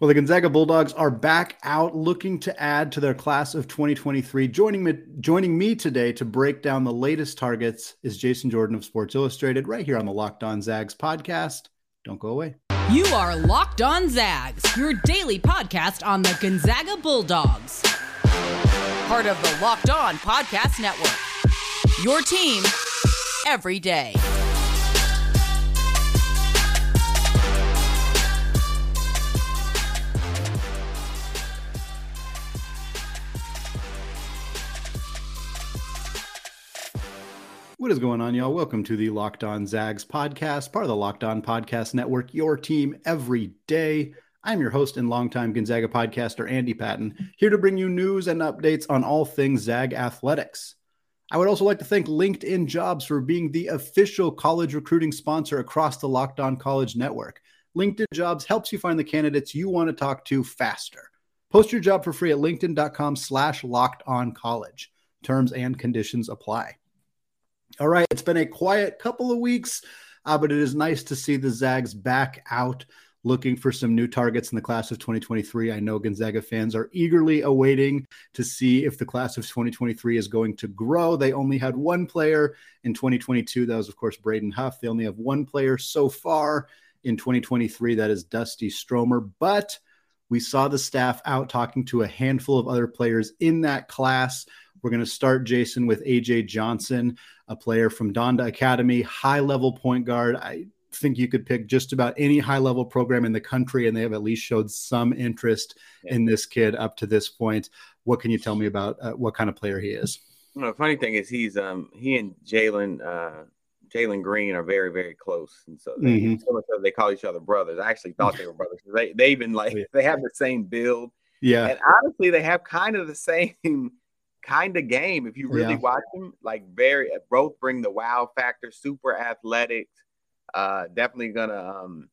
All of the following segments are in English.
Well, the Gonzaga Bulldogs are back out looking to add to their class of 2023. Joining me, joining me today to break down the latest targets is Jason Jordan of Sports Illustrated, right here on the Locked On Zags podcast. Don't go away. You are Locked On Zags, your daily podcast on the Gonzaga Bulldogs. Part of the Locked On Podcast Network. Your team every day. What is going on, y'all? Welcome to the Locked On Zags podcast, part of the Locked On Podcast Network, your team every day. I'm your host and longtime Gonzaga podcaster, Andy Patton, here to bring you news and updates on all things Zag athletics. I would also like to thank LinkedIn Jobs for being the official college recruiting sponsor across the Locked On College Network. LinkedIn Jobs helps you find the candidates you want to talk to faster. Post your job for free at linkedin.com slash locked on college. Terms and conditions apply. All right, it's been a quiet couple of weeks, uh, but it is nice to see the Zags back out looking for some new targets in the class of 2023. I know Gonzaga fans are eagerly awaiting to see if the class of 2023 is going to grow. They only had one player in 2022. That was, of course, Braden Huff. They only have one player so far in 2023. That is Dusty Stromer. But we saw the staff out talking to a handful of other players in that class. We're going to start, Jason, with AJ Johnson, a player from Donda Academy, high level point guard. I think you could pick just about any high level program in the country, and they have at least showed some interest yeah. in this kid up to this point. What can you tell me about uh, what kind of player he is? Well, the funny thing is, he's um he and Jalen uh, Jalen Green are very very close, and so they, mm-hmm. so they call each other brothers. I actually thought they were brothers. They they even like they have the same build. Yeah, and honestly, they have kind of the same kind of game. If you really yeah. watch them, like very both bring the wow factor, super athletic. Uh, definitely gonna um,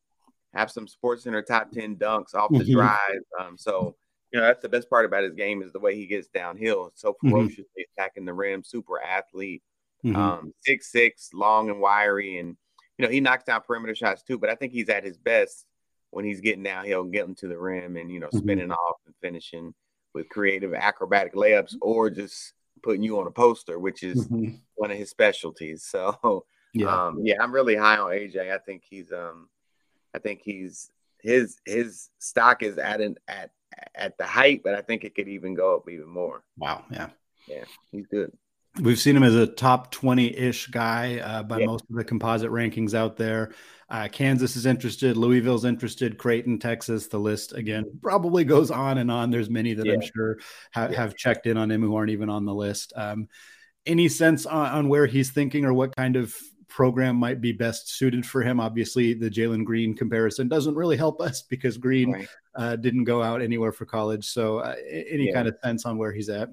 have some Sports Center top ten dunks off the mm-hmm. drive. Um, so you know that's the best part about his game is the way he gets downhill, so mm-hmm. ferociously mm-hmm. attacking the rim, super athlete, mm-hmm. um, six six, long and wiry, and you know he knocks down perimeter shots too. But I think he's at his best when he's getting downhill, getting to the rim, and you know mm-hmm. spinning off and finishing with creative acrobatic layups or just putting you on a poster, which is mm-hmm. one of his specialties. So yeah. Um, yeah, I'm really high on AJ. I think he's um I think he's his his stock is at an at at the height, but I think it could even go up even more. Wow. Yeah. Yeah, he's good. We've seen him as a top 20 ish guy uh, by yeah. most of the composite rankings out there. Uh, Kansas is interested, Louisville's interested, Creighton, Texas. The list again probably goes on and on. There's many that yeah. I'm sure ha- yeah. have checked in on him who aren't even on the list. Um, any sense on, on, where he's thinking or what kind of program might be best suited for him? Obviously, the Jalen Green comparison doesn't really help us because Green right. uh, didn't go out anywhere for college. So, uh, any yeah. kind of sense on where he's at?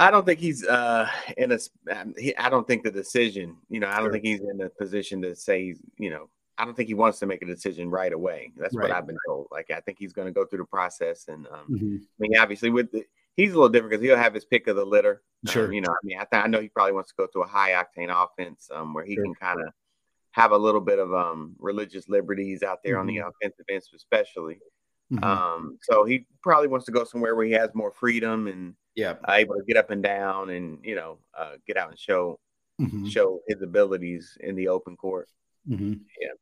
I don't think he's uh, in a. Um, don't think the decision. You know, I don't sure. think he's in a position to say. He's, you know, I don't think he wants to make a decision right away. That's right. what I've been told. Like, I think he's going to go through the process, and um, mm-hmm. I mean, obviously, with the, he's a little different because he'll have his pick of the litter. Um, sure. Um, you know, I mean, I, th- I know he probably wants to go to a high octane offense um, where he sure. can kind of have a little bit of um religious liberties out there mm-hmm. on the mm-hmm. offensive end, especially. Mm-hmm. Um, so he probably wants to go somewhere where he has more freedom and yeah, uh, able to get up and down and you know uh, get out and show mm-hmm. show his abilities in the open court. Mm-hmm. Yeah,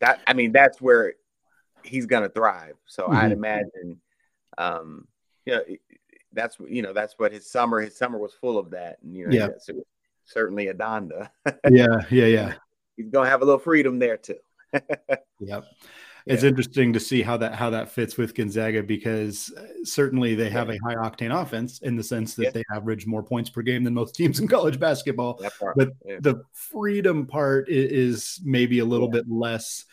that I mean that's where he's gonna thrive. So mm-hmm. I'd imagine, um, you know, that's you know that's what his summer his summer was full of that. And you know, yeah, certainly a Donda. yeah, yeah, yeah. He's gonna have a little freedom there too. yep it's yeah. interesting to see how that how that fits with Gonzaga because uh, certainly they have a high octane offense in the sense that yeah. they average more points per game than most teams in college basketball. But yeah. the freedom part is, maybe a little bit less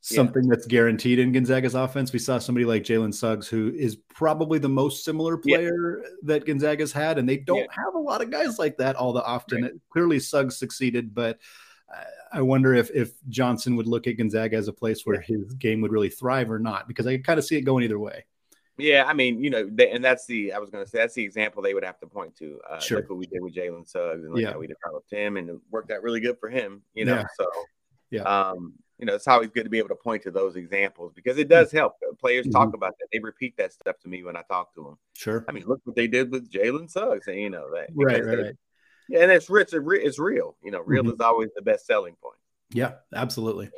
something that's guaranteed in Gonzaga's offense. We saw somebody like Jalen Suggs, who is probably the most similar player that Gonzaga's had, and they don't have a lot of guys like that all the often. Right. Clearly, Suggs succeeded, but I wonder if if Johnson would look at Gonzaga as a place where his game would really thrive or not, because I kind of see it going either way. Yeah, I mean, you know, they, and that's the I was going to say that's the example they would have to point to. Uh, sure, like what we did with Jalen Suggs and like yeah. how we developed him, and it worked out really good for him. You know, yeah. so yeah, um, you know, it's always good to be able to point to those examples because it does help. players mm-hmm. talk about that. They repeat that stuff to me when I talk to them. Sure. I mean, look what they did with Jalen Suggs, and you know that. Right, right, right. And it's rich. It's real. You know, real mm-hmm. is always the best selling point. Yeah, absolutely.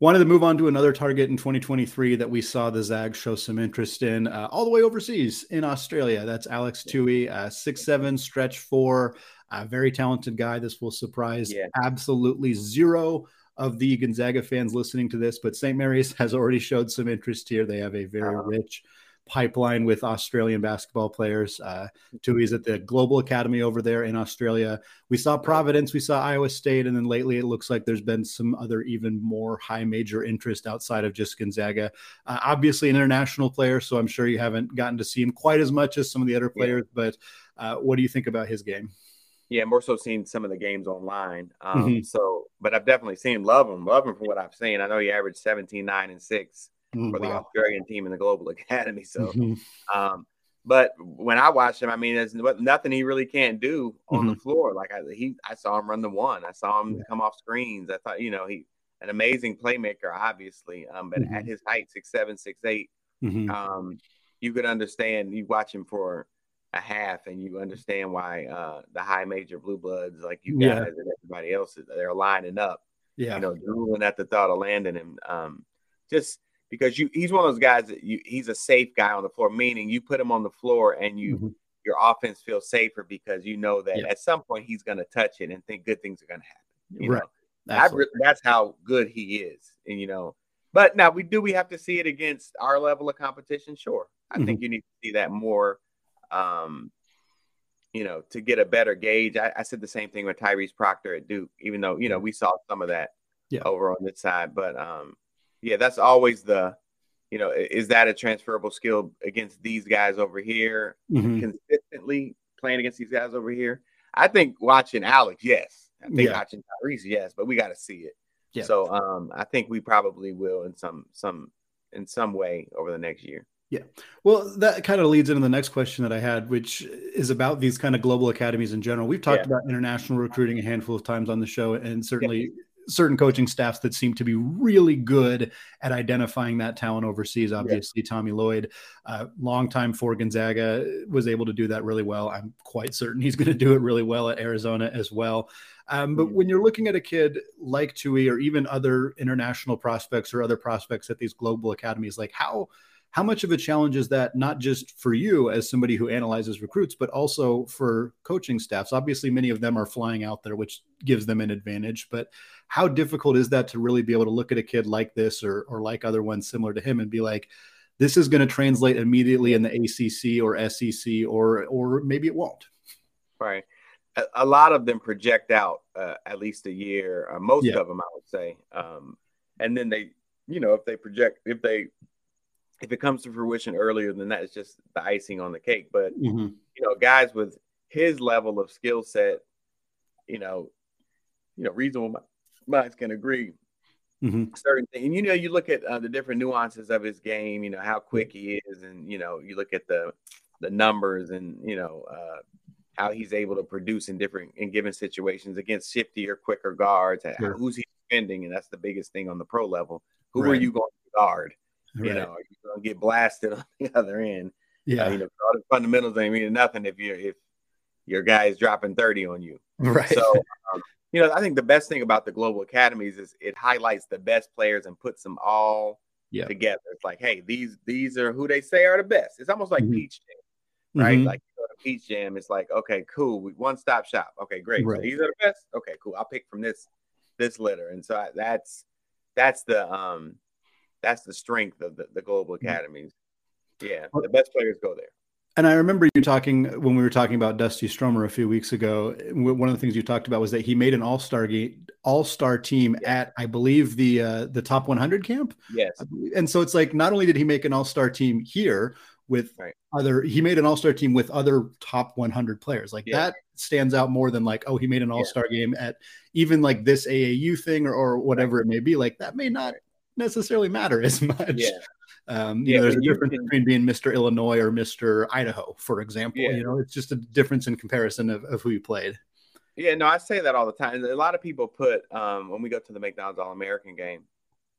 Wanted to move on to another target in 2023 that we saw the Zags show some interest in, uh, all the way overseas in Australia. That's Alex Toohey, uh, six seven, stretch four, a very talented guy. This will surprise yeah. absolutely zero of the Gonzaga fans listening to this, but St. Mary's has already showed some interest here. They have a very uh-huh. rich pipeline with Australian basketball players. Uh, Toohey's at the Global Academy over there in Australia. We saw Providence, we saw Iowa State, and then lately it looks like there's been some other even more high major interest outside of just Gonzaga. Uh, obviously, an international player, so I'm sure you haven't gotten to see him quite as much as some of the other players. Yeah. But uh, what do you think about his game? Yeah, more so seen some of the games online. Um, mm-hmm. So, but I've definitely seen him, love him, love him from what I've seen. I know he averaged 17, 9, and 6 mm, for the. Australian team in the Global Academy. So, mm-hmm. um, but when I watched him, I mean, there's nothing he really can't do on mm-hmm. the floor. Like I, he, I saw him run the one. I saw him yeah. come off screens. I thought, you know, he an amazing playmaker, obviously. Um, but at mm-hmm. his height, six seven, six eight, mm-hmm. um, you could understand. You watch him for a half, and you understand why uh, the high major blue bloods like you guys yeah. and everybody else they're lining up. Yeah, you know, drooling at the thought of landing him. Um, just because you he's one of those guys that you he's a safe guy on the floor, meaning you put him on the floor and you mm-hmm. your offense feels safer because you know that yeah. at some point he's going to touch it and think good things are going to happen. You right. Know? that's how good he is, and you know. But now we do we have to see it against our level of competition? Sure, I mm-hmm. think you need to see that more. Um, you know, to get a better gauge. I, I said the same thing with Tyrese Proctor at Duke, even though you know we saw some of that yeah. over on this side, but um, yeah, that's always the, you know, is that a transferable skill against these guys over here mm-hmm. consistently playing against these guys over here? I think watching Alex, yes. I think yeah. watching Tyrese, yes, but we got to see it. Yeah. So um, I think we probably will in some some in some way over the next year. Yeah. Well, that kind of leads into the next question that I had, which is about these kind of global academies in general. We've talked yeah. about international recruiting a handful of times on the show, and certainly yeah certain coaching staffs that seem to be really good at identifying that talent overseas. Obviously, yeah. Tommy Lloyd, uh, longtime for Gonzaga, was able to do that really well. I'm quite certain he's going to do it really well at Arizona as well. Um, but when you're looking at a kid like Toohey or even other international prospects or other prospects at these global academies, like how how much of a challenge is that not just for you as somebody who analyzes recruits but also for coaching staffs? Obviously many of them are flying out there which gives them an advantage but how difficult is that to really be able to look at a kid like this or or like other ones similar to him and be like this is going to translate immediately in the ACC or SEC or or maybe it won't right. A, a lot of them project out uh, at least a year uh, most yeah. of them I would say um, and then they you know if they project if they if it comes to fruition earlier than that, it's just the icing on the cake. But mm-hmm. you know, guys with his level of skill set, you know, you know, reasonable minds can agree. Mm-hmm. Certain things, and you know, you look at uh, the different nuances of his game. You know how quick he is, and you know, you look at the the numbers, and you know uh, how he's able to produce in different in given situations against shiftier, quicker guards. Sure. Who's he defending, and that's the biggest thing on the pro level. Who right. are you going to guard? Right. You know, you're gonna get blasted on the other end. Yeah, uh, you know, all the fundamentals ain't mean nothing if you're if your guy is dropping 30 on you. Right. So um, you know, I think the best thing about the global academies is it highlights the best players and puts them all yeah. together. It's like, hey, these these are who they say are the best. It's almost like mm-hmm. Peach Jam, right? Mm-hmm. Like you go to Peach Jam, it's like, okay, cool, we one stop shop. Okay, great. Right. So these are the best. Okay, cool. I'll pick from this this litter, and so I, that's that's the um that's the strength of the, the global mm-hmm. academies. Yeah, the best players go there. And I remember you talking when we were talking about Dusty Stromer a few weeks ago. One of the things you talked about was that he made an All Star game, All Star team yeah. at, I believe, the uh, the Top 100 camp. Yes. And so it's like not only did he make an All Star team here with right. other, he made an All Star team with other Top 100 players. Like yeah. that stands out more than like, oh, he made an All Star yeah. game at even like this AAU thing or, or whatever right. it may be. Like that may not necessarily matter as much. Yeah. Um, you yeah, know, there's a difference can... between being Mr. Illinois or Mr. Idaho, for example. Yeah. You know, it's just a difference in comparison of, of who you played. Yeah, no, I say that all the time. A lot of people put um, when we go to the McDonald's All American game,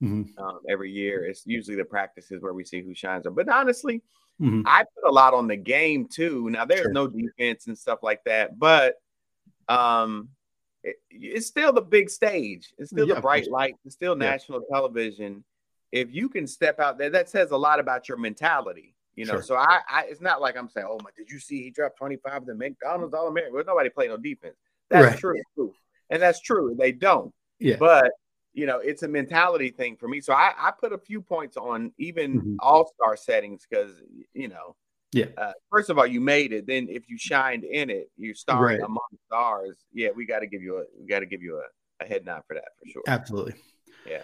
mm-hmm. um, every year. It's usually the practices where we see who shines. Up. But honestly, mm-hmm. I put a lot on the game too. Now there's sure. no defense and stuff like that, but um, it, it's still the big stage. It's still yeah, the bright light. It's still national yeah. television. If you can step out there, that says a lot about your mentality. You know, sure. so I, I, it's not like I'm saying, oh my, did you see he dropped 25 the McDonald's All American? Well, nobody played no defense. That's right. true. And that's true. They don't. Yeah. But you know, it's a mentality thing for me. So I, I put a few points on even mm-hmm. all star settings because you know, yeah. Uh, first of all, you made it. Then if you shined in it, you're starring right. among stars. Yeah, we got to give you a we got to give you a, a head nod for that for sure. Absolutely. Yeah.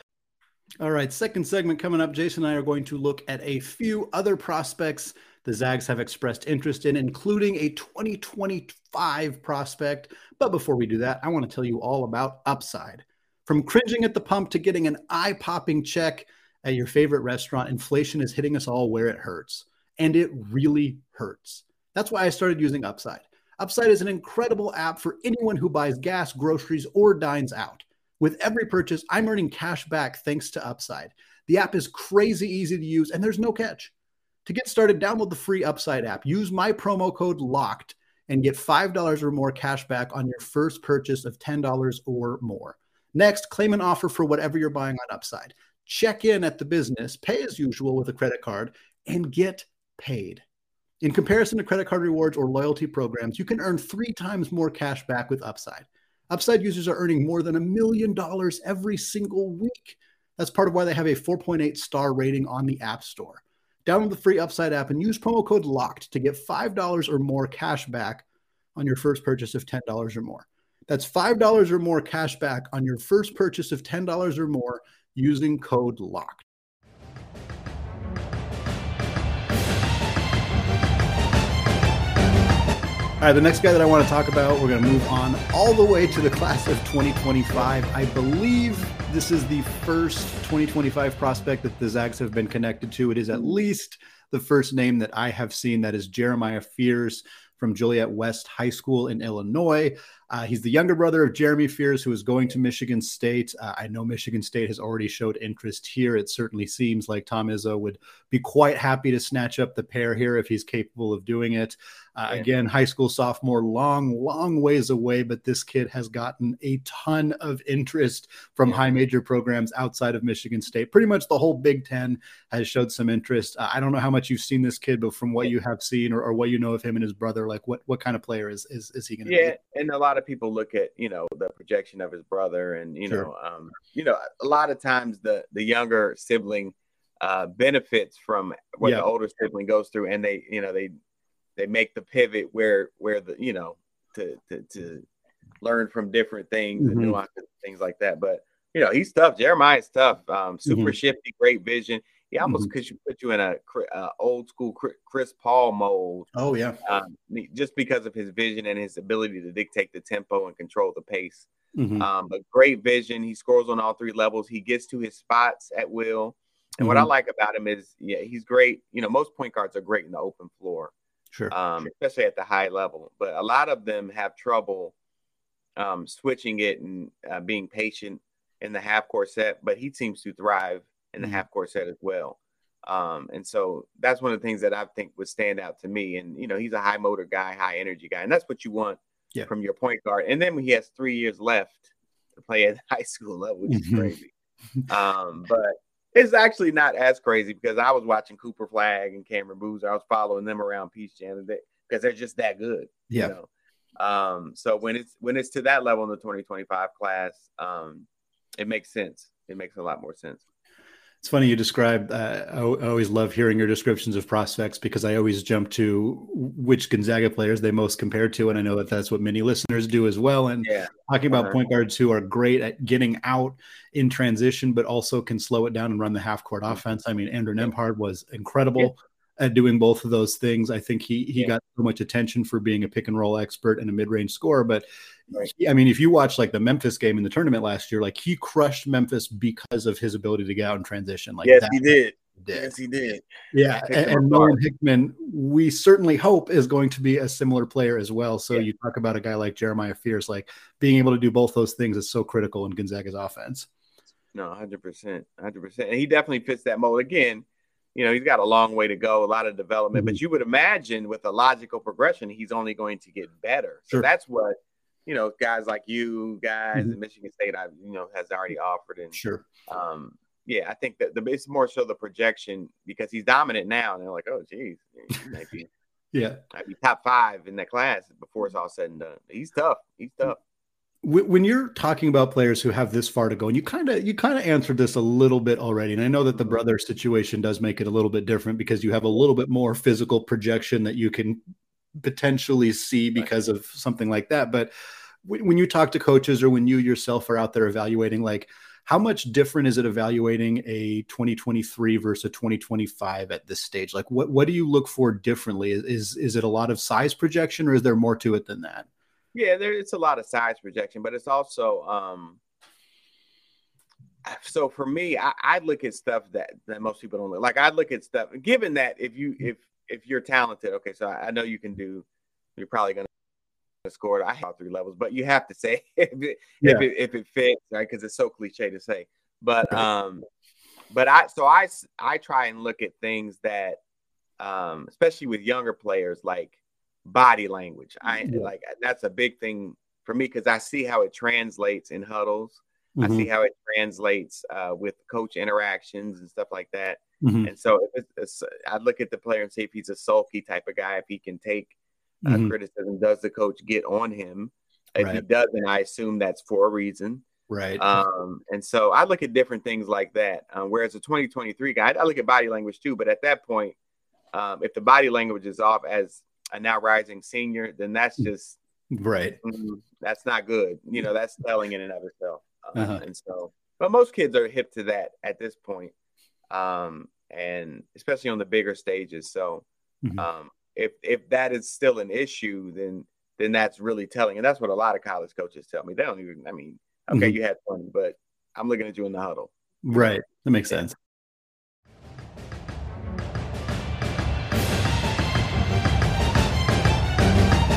All right, second segment coming up. Jason and I are going to look at a few other prospects the Zags have expressed interest in, including a 2025 prospect. But before we do that, I want to tell you all about Upside. From cringing at the pump to getting an eye popping check at your favorite restaurant, inflation is hitting us all where it hurts. And it really hurts. That's why I started using Upside. Upside is an incredible app for anyone who buys gas, groceries, or dines out. With every purchase, I'm earning cash back thanks to Upside. The app is crazy easy to use, and there's no catch. To get started, download the free Upside app. Use my promo code LOCKED and get $5 or more cash back on your first purchase of $10 or more. Next, claim an offer for whatever you're buying on Upside. Check in at the business, pay as usual with a credit card, and get paid. In comparison to credit card rewards or loyalty programs, you can earn three times more cash back with Upside. Upside users are earning more than a million dollars every single week. That's part of why they have a 4.8 star rating on the App Store. Download the free Upside app and use promo code LOCKED to get $5 or more cash back on your first purchase of $10 or more. That's $5 or more cash back on your first purchase of $10 or more using code LOCKED. All right, the next guy that I want to talk about, we're going to move on all the way to the class of 2025. I believe this is the first 2025 prospect that the Zags have been connected to. It is at least the first name that I have seen that is Jeremiah Fears from Joliet West High School in Illinois. Uh, he's the younger brother of Jeremy Fears, who is going to Michigan State. Uh, I know Michigan State has already showed interest here. It certainly seems like Tom Izzo would be quite happy to snatch up the pair here if he's capable of doing it. Uh, yeah. Again, high school sophomore, long, long ways away, but this kid has gotten a ton of interest from yeah. high major programs outside of Michigan State. Pretty much the whole Big Ten has showed some interest. Uh, I don't know how much you've seen this kid, but from what yeah. you have seen or, or, what you know of him and his brother, like what what kind of player is is, is he going to yeah, be? Yeah, and a lot of people look at you know the projection of his brother, and you sure. know, um, you know, a lot of times the the younger sibling uh, benefits from what the older sibling goes through, and they you know they they make the pivot where where the you know to to, to learn from different things mm-hmm. and nuances things like that. But you know he's tough. Jeremiah's tough. Um, super mm-hmm. shifty, great vision. He almost mm-hmm. could put you in a uh, old school Chris Paul mold. Oh yeah, um, just because of his vision and his ability to dictate the tempo and control the pace. Mm-hmm. Um, but great vision. He scores on all three levels. He gets to his spots at will. And mm-hmm. what I mm-hmm. like about him is, yeah, he's great. You know, most point guards are great in the open floor sure. Um, especially at the high level. But a lot of them have trouble um, switching it and uh, being patient in the half court set. But he seems to thrive in the mm-hmm. half court set as well. Um, and so that's one of the things that I think would stand out to me. And you know, he's a high motor guy, high energy guy, and that's what you want yeah. from your point guard. And then he has three years left to play at the high school level, which is mm-hmm. crazy. um, but it's actually not as crazy because I was watching Cooper Flagg and Cameron Boozer. I was following them around Peach Jam because they're just that good. Yeah. You know? Um, so when it's when it's to that level in the 2025 class, um, it makes sense. It makes a lot more sense. It's funny you describe. Uh, I, always love hearing your descriptions of prospects because I always jump to which Gonzaga players they most compare to, and I know that that's what many listeners do as well. And yeah. talking about point guards who are great at getting out in transition, but also can slow it down and run the half court mm-hmm. offense. I mean, Andrew Nembhard was incredible. Yeah at doing both of those things. I think he he yeah. got so much attention for being a pick and roll expert and a mid range scorer, but Right. I mean, if you watch like the Memphis game in the tournament last year, like he crushed Memphis because of his ability to get out and transition. Like yes, he did. did. Yes, he did. Yeah, and, and Nolan Hickman, we certainly hope is going to be a similar player as well. So yeah. you talk about a guy like Jeremiah Fears, like being able to do both those things is so critical in Gonzaga's offense. No, hundred percent, hundred percent. And he definitely fits that mold. Again, you know, he's got a long way to go, a lot of development. Mm-hmm. But you would imagine with a logical progression, he's only going to get better. Sure. So that's what you know, guys like you, guys mm-hmm. in Michigan State, I you know, has already offered. And sure, um, yeah, I think that the it's more so the projection because he's dominant now, and they're like, oh, geez, he might be, yeah, might be top five in that class before it's all said and done. He's tough. He's tough when you're talking about players who have this far to go and you kind of you kind of answered this a little bit already and i know that the mm-hmm. brother situation does make it a little bit different because you have a little bit more physical projection that you can potentially see because of something like that but when you talk to coaches or when you yourself are out there evaluating like how much different is it evaluating a 2023 versus a 2025 at this stage? Like what what do you look for differently? Is is it a lot of size projection or is there more to it than that yeah, there it's a lot of size projection, but it's also um so for me, I, I look at stuff that, that most people don't look like. I look at stuff given that if you if if you're talented, okay, so I, I know you can do you're probably gonna score I have three levels, but you have to say if it, yeah. if, it if it fits, right? Because it's so cliche to say. But um but I so I I try and look at things that um especially with younger players like body language. I yeah. like that's a big thing for me because I see how it translates in huddles. Mm-hmm. I see how it translates uh, with coach interactions and stuff like that. Mm-hmm. And so if it's, I look at the player and see if he's a sulky type of guy, if he can take uh, mm-hmm. criticism, does the coach get on him? If right. he doesn't, I assume that's for a reason. Right. Um, and so I look at different things like that. Um, whereas a 2023 guy, I look at body language too. But at that point, um, if the body language is off as a now rising senior, then that's mm. just right. Mm, that's not good. You know, that's telling in and of itself. Um, uh-huh. And so, but most kids are hip to that at this point, um, and especially on the bigger stages. So, mm-hmm. um, if if that is still an issue, then then that's really telling, and that's what a lot of college coaches tell me. They don't even. I mean, okay, mm-hmm. you had fun, but I'm looking at you in the huddle. Right. That makes sense.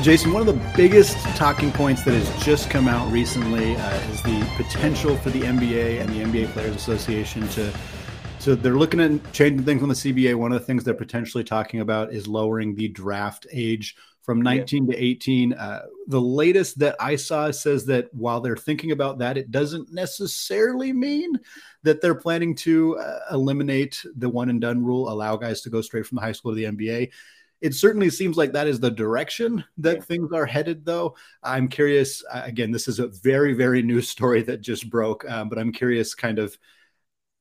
Jason, one of the biggest talking points that has just come out recently uh, is the potential for the NBA and the NBA Players Association to. So they're looking at changing things on the CBA. One of the things they're potentially talking about is lowering the draft age from 19 yeah. to 18. Uh, the latest that I saw says that while they're thinking about that, it doesn't necessarily mean that they're planning to uh, eliminate the one and done rule, allow guys to go straight from the high school to the NBA. It certainly seems like that is the direction that yeah. things are headed, though. I'm curious. Again, this is a very, very new story that just broke, um, but I'm curious kind of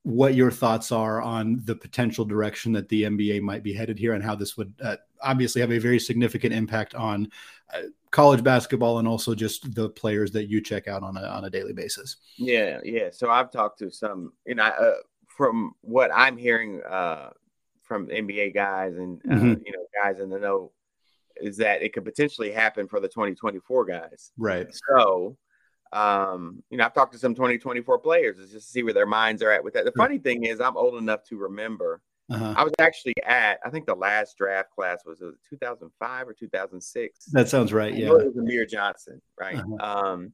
what your thoughts are on the potential direction that the NBA might be headed here and how this would uh, obviously have a very significant impact on uh, college basketball and also just the players that you check out on a, on a daily basis. Yeah, yeah. So I've talked to some, you know, uh, from what I'm hearing, uh, from NBA guys and uh, mm-hmm. you know guys in the know is that it could potentially happen for the 2024 guys. Right. So, um, you know, I've talked to some 2024 players just to see where their minds are at with that. The funny thing is, I'm old enough to remember. Uh-huh. I was actually at, I think the last draft class was, was 2005 or 2006. That sounds right. Yeah. It was Amir Johnson, right? Uh-huh. Um,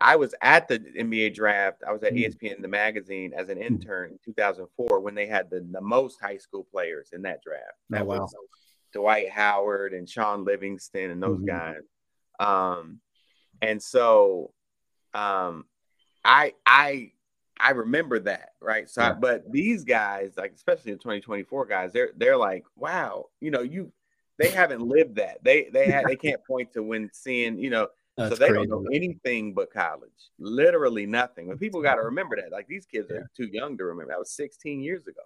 I was at the NBA draft. I was at mm. ESPN the magazine as an mm. intern in 2004 when they had the, the most high school players in that draft. Oh, that oh, wow. was Dwight Howard and Shaun Livingston and those mm-hmm. guys. Um, and so um, I I I remember that, right? So, yeah. I, but these guys, like especially the 2024 guys, they're they're like, wow, you know, you they haven't lived that. They they had they can't point to when seeing, you know that's so they crazy. don't know anything but college, literally nothing. But people got to remember that. Like these kids yeah. are too young to remember. That was 16 years ago,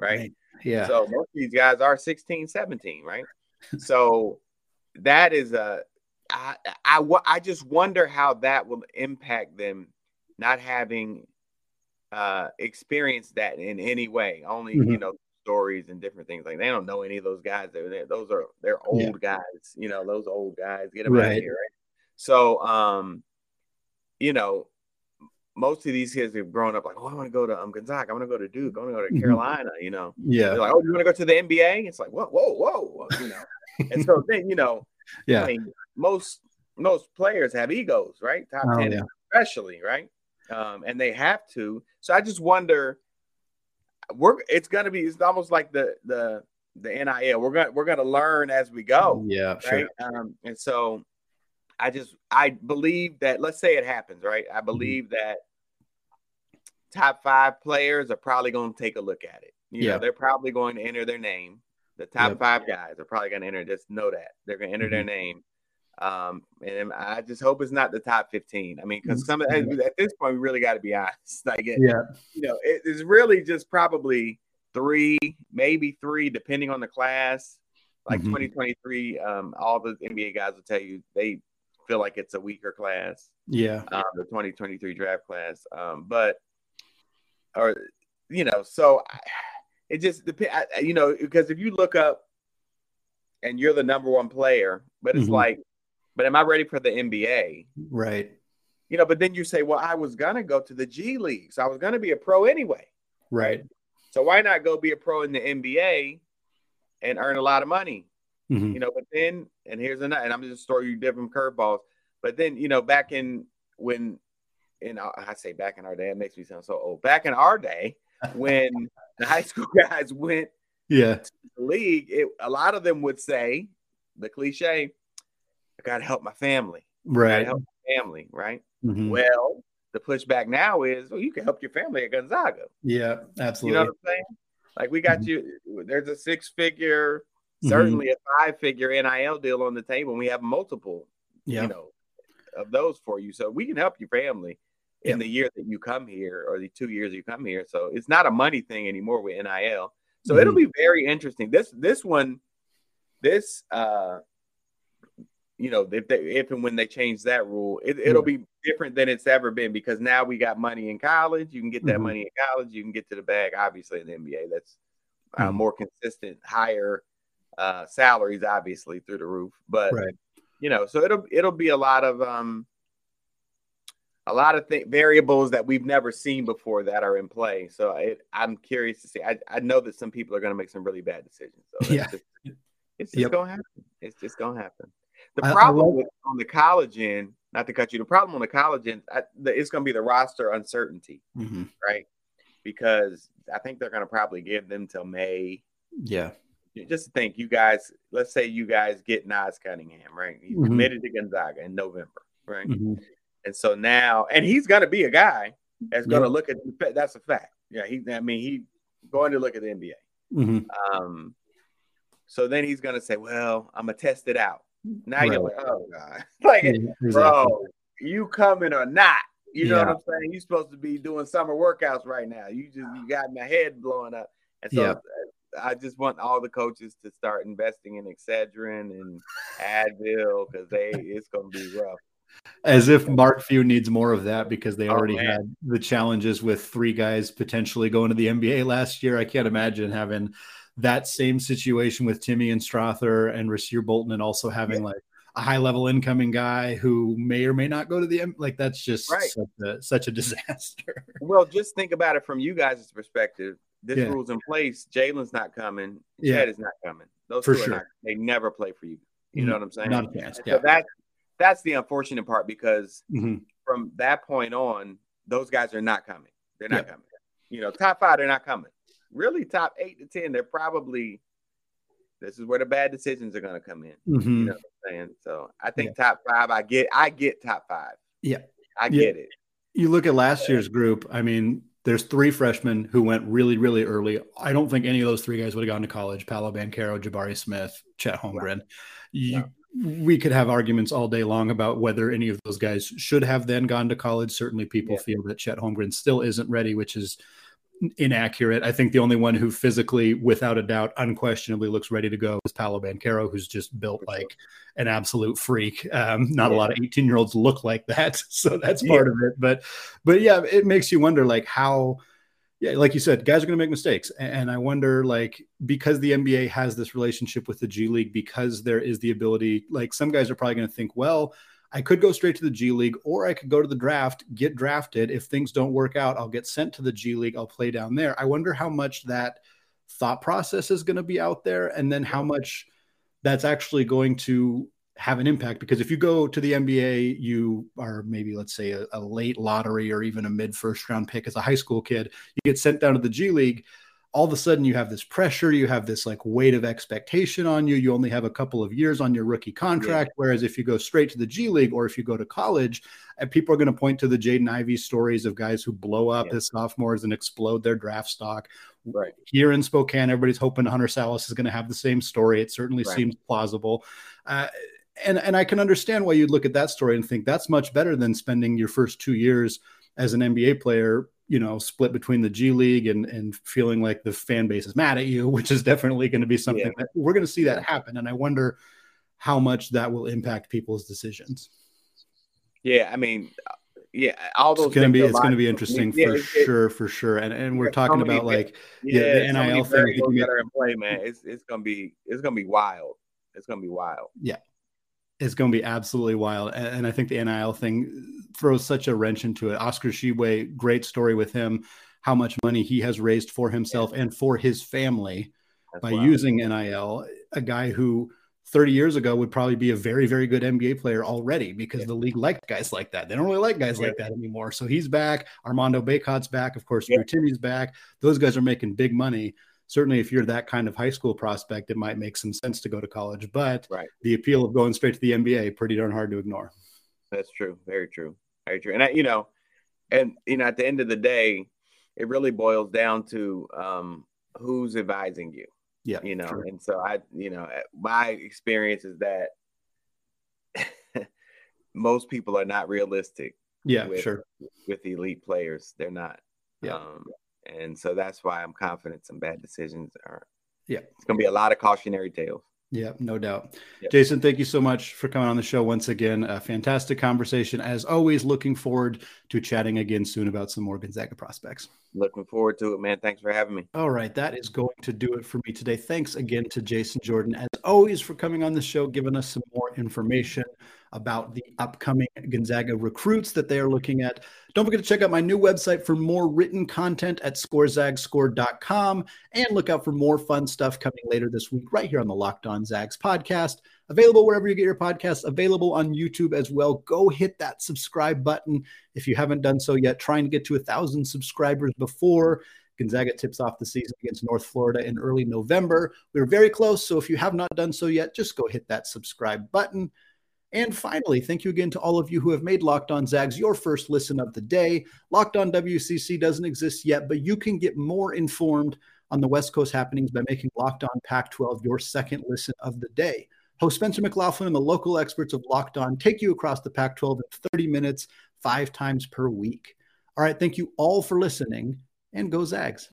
right? right. Yeah. So most of these guys are 16, 17, right? so that is a, I, I, I just wonder how that will impact them not having uh experienced that in any way. Only, mm-hmm. you know, stories and different things like they don't know any of those guys. They're, those are they're old yeah. guys, you know, those old guys. Get them right. out of here, right? So, um, you know, most of these kids have grown up like, oh, I want to go to um, Gonzaga, I want to go to Duke, I want to go to mm-hmm. Carolina, you know. Yeah. They're like, oh, you want to go to the NBA? It's like, whoa, whoa, whoa, you know. and so then, you know, yeah, I mean, most most players have egos, right? Top oh, ten, yeah. especially, right? um, and they have to. So I just wonder. We're it's gonna be it's almost like the the the NIL. We're gonna we're gonna learn as we go. Yeah, right. sure. Um, and so I just I believe that let's say it happens, right? I believe mm-hmm. that top five players are probably going to take a look at it. You yeah. know, they're probably going to enter their name. The top yep. five guys are probably going to enter. Just know that they're going to enter mm-hmm. their name. Um, and I just hope it's not the top 15. I mean, because some mm-hmm. at this point, we really got to be honest. Like, it, yeah, you know, it is really just probably three, maybe three, depending on the class. Like mm-hmm. 2023, um, all the NBA guys will tell you they feel like it's a weaker class. Yeah, um, the 2023 draft class. Um, but or you know, so it just depends. You know, because if you look up and you're the number one player, but it's mm-hmm. like, but am I ready for the NBA? Right. You know, but then you say, well, I was gonna go to the G League, so I was gonna be a pro anyway. Right. So why not go be a pro in the NBA and earn a lot of money? Mm-hmm. You know, but then, and here's another, and I'm just throwing you different curveballs. But then, you know, back in when in I say back in our day, it makes me sound so old. Back in our day, when the high school guys went yeah to the league, it, a lot of them would say the cliche, I gotta help my family. Right. help my family, right? Mm-hmm. Well, the pushback now is, well, you can help your family at Gonzaga. Yeah, absolutely. You know what I'm saying? Like we got mm-hmm. you, there's a six figure. Certainly mm-hmm. a five figure NIL deal on the table. And we have multiple, yeah. you know, of those for you. So we can help your family in the year that you come here or the two years you come here. So it's not a money thing anymore with NIL. So mm-hmm. it'll be very interesting. This this one, this uh you know, if they if and when they change that rule, it, will yeah. be different than it's ever been because now we got money in college. You can get that mm-hmm. money in college. You can get to the bag, obviously, in the NBA. That's uh, mm-hmm. more consistent, higher uh, salaries, obviously, through the roof. But right. you know, so it'll it'll be a lot of um a lot of th- variables that we've never seen before that are in play. So it, I'm curious to see. I, I know that some people are going to make some really bad decisions. So yeah, just, it's just yep. going to happen. It's just going to happen. The problem with, on the college end, not to cut you, the problem on the college end, I, the, it's going to be the roster uncertainty, mm-hmm. right? Because I think they're going to probably give them till May. Yeah. Just think, you guys. Let's say you guys get Nas Cunningham, right? He's mm-hmm. committed to Gonzaga in November, right? Mm-hmm. And so now, and he's going to be a guy that's going to look at that's a fact. Yeah, he. I mean, he going to look at the NBA. Mm-hmm. Um, so then he's going to say, "Well, I'm gonna test it out." Now right. you're like, "Oh God, like, yeah, exactly. bro, you coming or not?" You know yeah. what I'm saying? You're supposed to be doing summer workouts right now. You just you got my head blowing up, and so. Yeah. I just want all the coaches to start investing in Excedrin and Advil because they it's gonna be rough. As if Mark Few needs more of that because they oh, already oh, had the challenges with three guys potentially going to the NBA last year. I can't imagine having that same situation with Timmy and Strawther and Rasir Bolton and also having yeah. like a high level incoming guy who may or may not go to the like that's just right. such, a, such a disaster. Well, just think about it from you guys' perspective. This yeah. rule's in place. Jalen's not coming. Yeah. Chad is not coming. Those for two sure. Not, they never play for you. You know mm-hmm. what I'm saying? Not a chance. Yeah. So that that's the unfortunate part because mm-hmm. from that point on, those guys are not coming. They're not coming. You know, top five, they're not coming. Really, top eight to ten, they're probably. This is where the bad decisions are going to come in. Mm-hmm. You know what I'm saying? So I think yeah. top five, I get, I get top five. Yeah, I get it. You look at last year's group. I mean, there's three freshmen who went really, really early. I don't think any of those three guys would have gone to college. Paolo Banchero, Jabari Smith, Chet Holmgren. You, we could have arguments all day long about whether any of those guys should have then gone to college. Certainly, people yeah. feel that Chet Holmgren still isn't ready, which is inaccurate. I think the only one who physically, without a doubt, unquestionably looks ready to go is Paolo Banchero, who's just built like an absolute freak. Um, not yeah. a lot of 18 year olds look like that. So that's part yeah. of it. But, but yeah, it makes you wonder like how yeah, like you said, guys are going to make mistakes. And I wonder, like, because the NBA has this relationship with the G League, because there is the ability, like, some guys are probably going to think, well, I could go straight to the G League or I could go to the draft, get drafted. If things don't work out, I'll get sent to the G League. I'll play down there. I wonder how much that thought process is going to be out there and then how much that's actually going to have an impact because if you go to the NBA, you are maybe, let's say, a, a late lottery or even a mid first round pick as a high school kid. You get sent down to the G League. All of a sudden, you have this pressure, you have this like weight of expectation on you. You only have a couple of years on your rookie contract. Yeah. Whereas if you go straight to the G League or if you go to college, and people are going to point to the Jaden Ivey stories of guys who blow up yeah. as sophomores and explode their draft stock. Right. Here in Spokane, everybody's hoping Hunter Sallis is going to have the same story. It certainly right. seems plausible. Uh, and and I can understand why you'd look at that story and think that's much better than spending your first two years as an NBA player, you know, split between the G League and and feeling like the fan base is mad at you, which is definitely going to be something yeah. that we're going to see that happen. And I wonder how much that will impact people's decisions. Yeah, I mean, yeah, all those. It's gonna be it's gonna be interesting yeah, for it, sure, for sure. And and we're talking so about like yeah, the NIL thing that are in play, man. It's it's gonna be it's gonna be wild. It's gonna be wild. Yeah, is going to be absolutely wild. And, I think the NIL thing throws such a wrench into it. Oscar Tshiebwe, great story with him, how much money he has raised for himself and for his family That's by wild. using NIL. A guy who 30 years ago would probably be a very, very good NBA player already because yeah. the league liked guys like that. They don't really like guys yeah. like that anymore. So he's back. Armando Bacot's back. Of course, yeah. Timmy's back. Those guys are making big money certainly if you're that kind of high school prospect, it might make some sense to go to college. But right. the appeal of going straight to the NBA, pretty darn hard to ignore. That's true. Very true. Very true. And I, you know, and you know, at the end of the day, it really boils down to um, who's advising you. Yeah. You know, and so I, you know, my experience is that most people are not realistic. Yeah, with, sure. With elite players, they're not. Yeah. Um, and so that's why I'm confident some bad decisions are. Yeah, it's going to be a lot of cautionary tales. Yeah, no doubt. Yep. Jason, thank you so much for coming on the show once again. A fantastic conversation. As always, looking forward to chatting again soon about some more Gonzaga prospects. Looking forward to it, man. Thanks for having me. All right, that is going to do it for me today. Thanks again to Jason Jordan, as always, for coming on the show, giving us some more information about the upcoming Gonzaga recruits that they are looking at. Don't forget to check out my new website for more written content at scorezagscore.com and look out for more fun stuff coming later this week right here on the Locked On Zags podcast. Available wherever you get your podcasts, available on YouTube as well. Go hit that subscribe button if you haven't done so yet. Trying to get to a thousand subscribers before Gonzaga tips off the season against North Florida in early November. We're very close, so if you have not done so yet, just go hit that subscribe button. And finally, thank you again to all of you who have made Locked On Zags your first listen of the day. Locked On WCC doesn't exist yet, but you can get more informed on the West Coast happenings by making Locked On Pac 12 your second listen of the day. Host Spencer McLaughlin and the local experts of Locked On take you across the Pac 12 in 30 minutes, five times per week. All right, thank you all for listening, and go Zags.